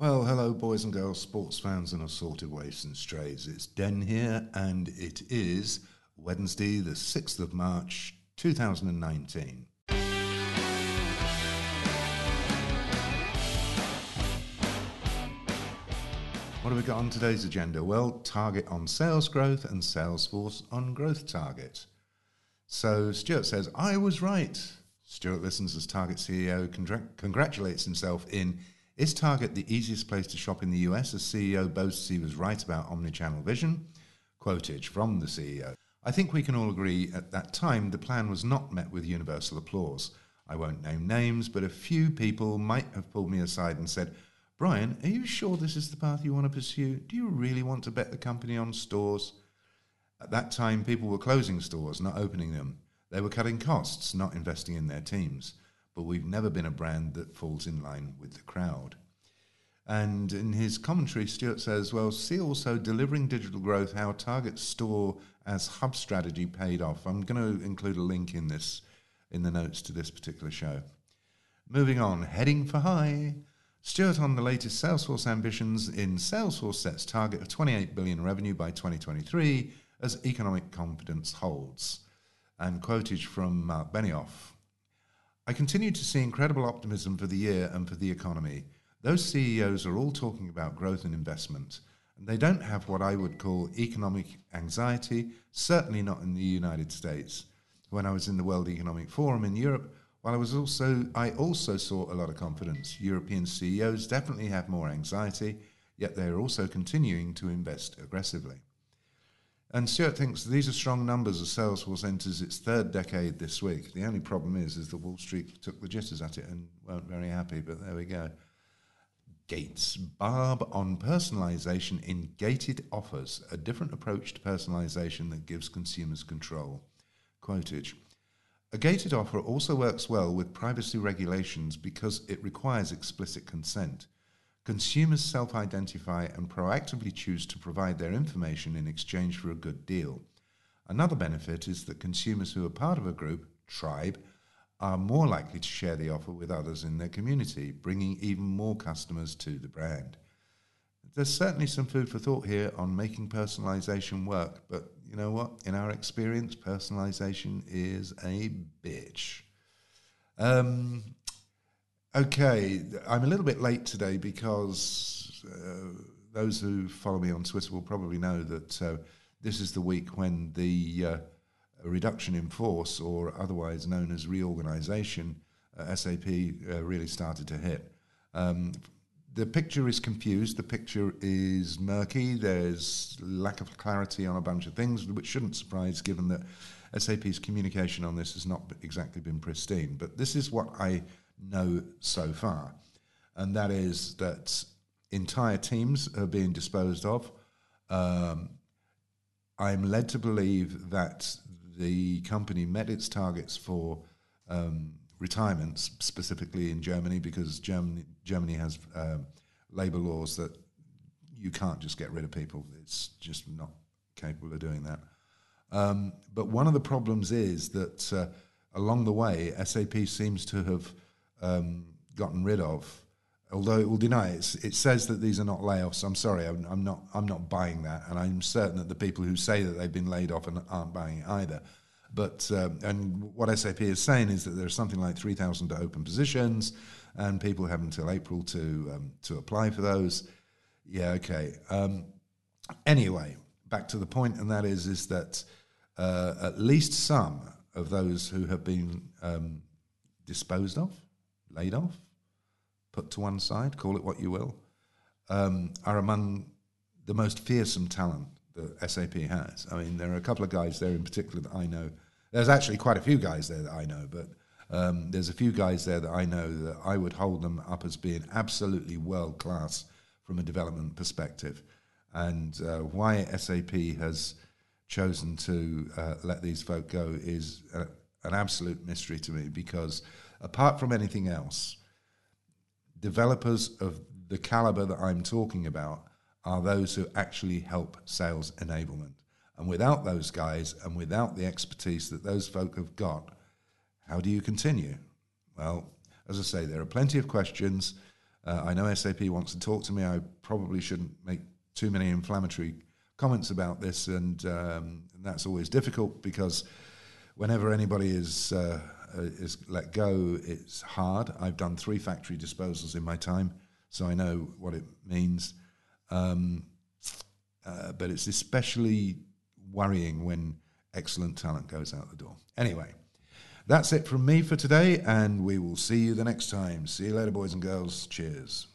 Well, hello, boys and girls, sports fans, and assorted waifs and strays. It's Den here, and it is Wednesday, the 6th of March, 2019. What have we got on today's agenda? Well, Target on sales growth and Salesforce on growth target. So Stuart says, I was right. Stuart listens as Target CEO congr- congratulates himself in is Target the easiest place to shop in the US as CEO boasts he was right about omnichannel vision? Quotage from the CEO. I think we can all agree at that time the plan was not met with universal applause. I won't name names, but a few people might have pulled me aside and said, Brian, are you sure this is the path you want to pursue? Do you really want to bet the company on stores? At that time, people were closing stores, not opening them. They were cutting costs, not investing in their teams but we've never been a brand that falls in line with the crowd. And in his commentary, Stuart says, well, see also delivering digital growth, how Target Store as hub strategy paid off. I'm going to include a link in this in the notes to this particular show. Moving on, heading for high. Stuart on the latest Salesforce ambitions in Salesforce sets target of 28 billion revenue by 2023 as economic confidence holds. And quotage from Marc Benioff. I continue to see incredible optimism for the year and for the economy. Those CEOs are all talking about growth and investment, and they don't have what I would call economic anxiety, certainly not in the United States. When I was in the World Economic Forum in Europe, while I was also I also saw a lot of confidence. European CEOs definitely have more anxiety, yet they are also continuing to invest aggressively. And Stuart thinks these are strong numbers as Salesforce enters its third decade this week. The only problem is, is that Wall Street took the jitters at it and weren't very happy, but there we go. Gates. Barb on personalization in gated offers, a different approach to personalization that gives consumers control. Quotage. A gated offer also works well with privacy regulations because it requires explicit consent. Consumers self identify and proactively choose to provide their information in exchange for a good deal. Another benefit is that consumers who are part of a group, tribe, are more likely to share the offer with others in their community, bringing even more customers to the brand. There's certainly some food for thought here on making personalization work, but you know what? In our experience, personalization is a bitch. Um, Okay, I'm a little bit late today because uh, those who follow me on Twitter will probably know that uh, this is the week when the uh, reduction in force, or otherwise known as reorganization, uh, SAP uh, really started to hit. Um, the picture is confused. The picture is murky. There's lack of clarity on a bunch of things, which shouldn't surprise given that SAP's communication on this has not exactly been pristine. But this is what I know so far, and that is that entire teams are being disposed of. Um, I'm led to believe that the company met its targets for um, retirements, specifically in Germany, because Germany, Germany has um, labour laws that you can't just get rid of people. It's just not capable of doing that. Um, but one of the problems is that uh, along the way, SAP seems to have um, gotten rid of. Although it will deny it, it says that these are not layoffs. I'm sorry, I'm, I'm, not. I'm not buying that, and I'm certain that the people who say that they've been laid off and aren't buying it either. But um, and what SAP is saying is that there's something like 3,000 open positions, and people have until April to um, to apply for those. Yeah, okay. Um, anyway, back to the point, and that is is that uh, at least some of those who have been um, disposed of laid off, put to one side, call it what you will, um, are among the most fearsome talent that SAP has. I mean, there are a couple of guys there in particular that I know. There's actually quite a few guys there that I know, but um, there's a few guys there that I know that I would hold them up as being absolutely world class from a development perspective. And uh, why SAP has chosen to uh, let these folk go is a, an absolute mystery to me because apart from anything else, developers of the caliber that I'm talking about are those who actually help sales enablement. And without those guys and without the expertise that those folk have got, how do you continue? Well, as I say, there are plenty of questions. Uh, I know SAP wants to talk to me. I probably shouldn't make too many inflammatory comments about this, and, um, and that's always difficult because whenever anybody is uh, uh, is let go, it's hard. I've done three factory disposals in my time, so I know what it means. Um, uh, but it's especially worrying when excellent talent goes out the door. Anyway, that's it from me for today, and we will see you the next time. See you later, boys and girls. Cheers.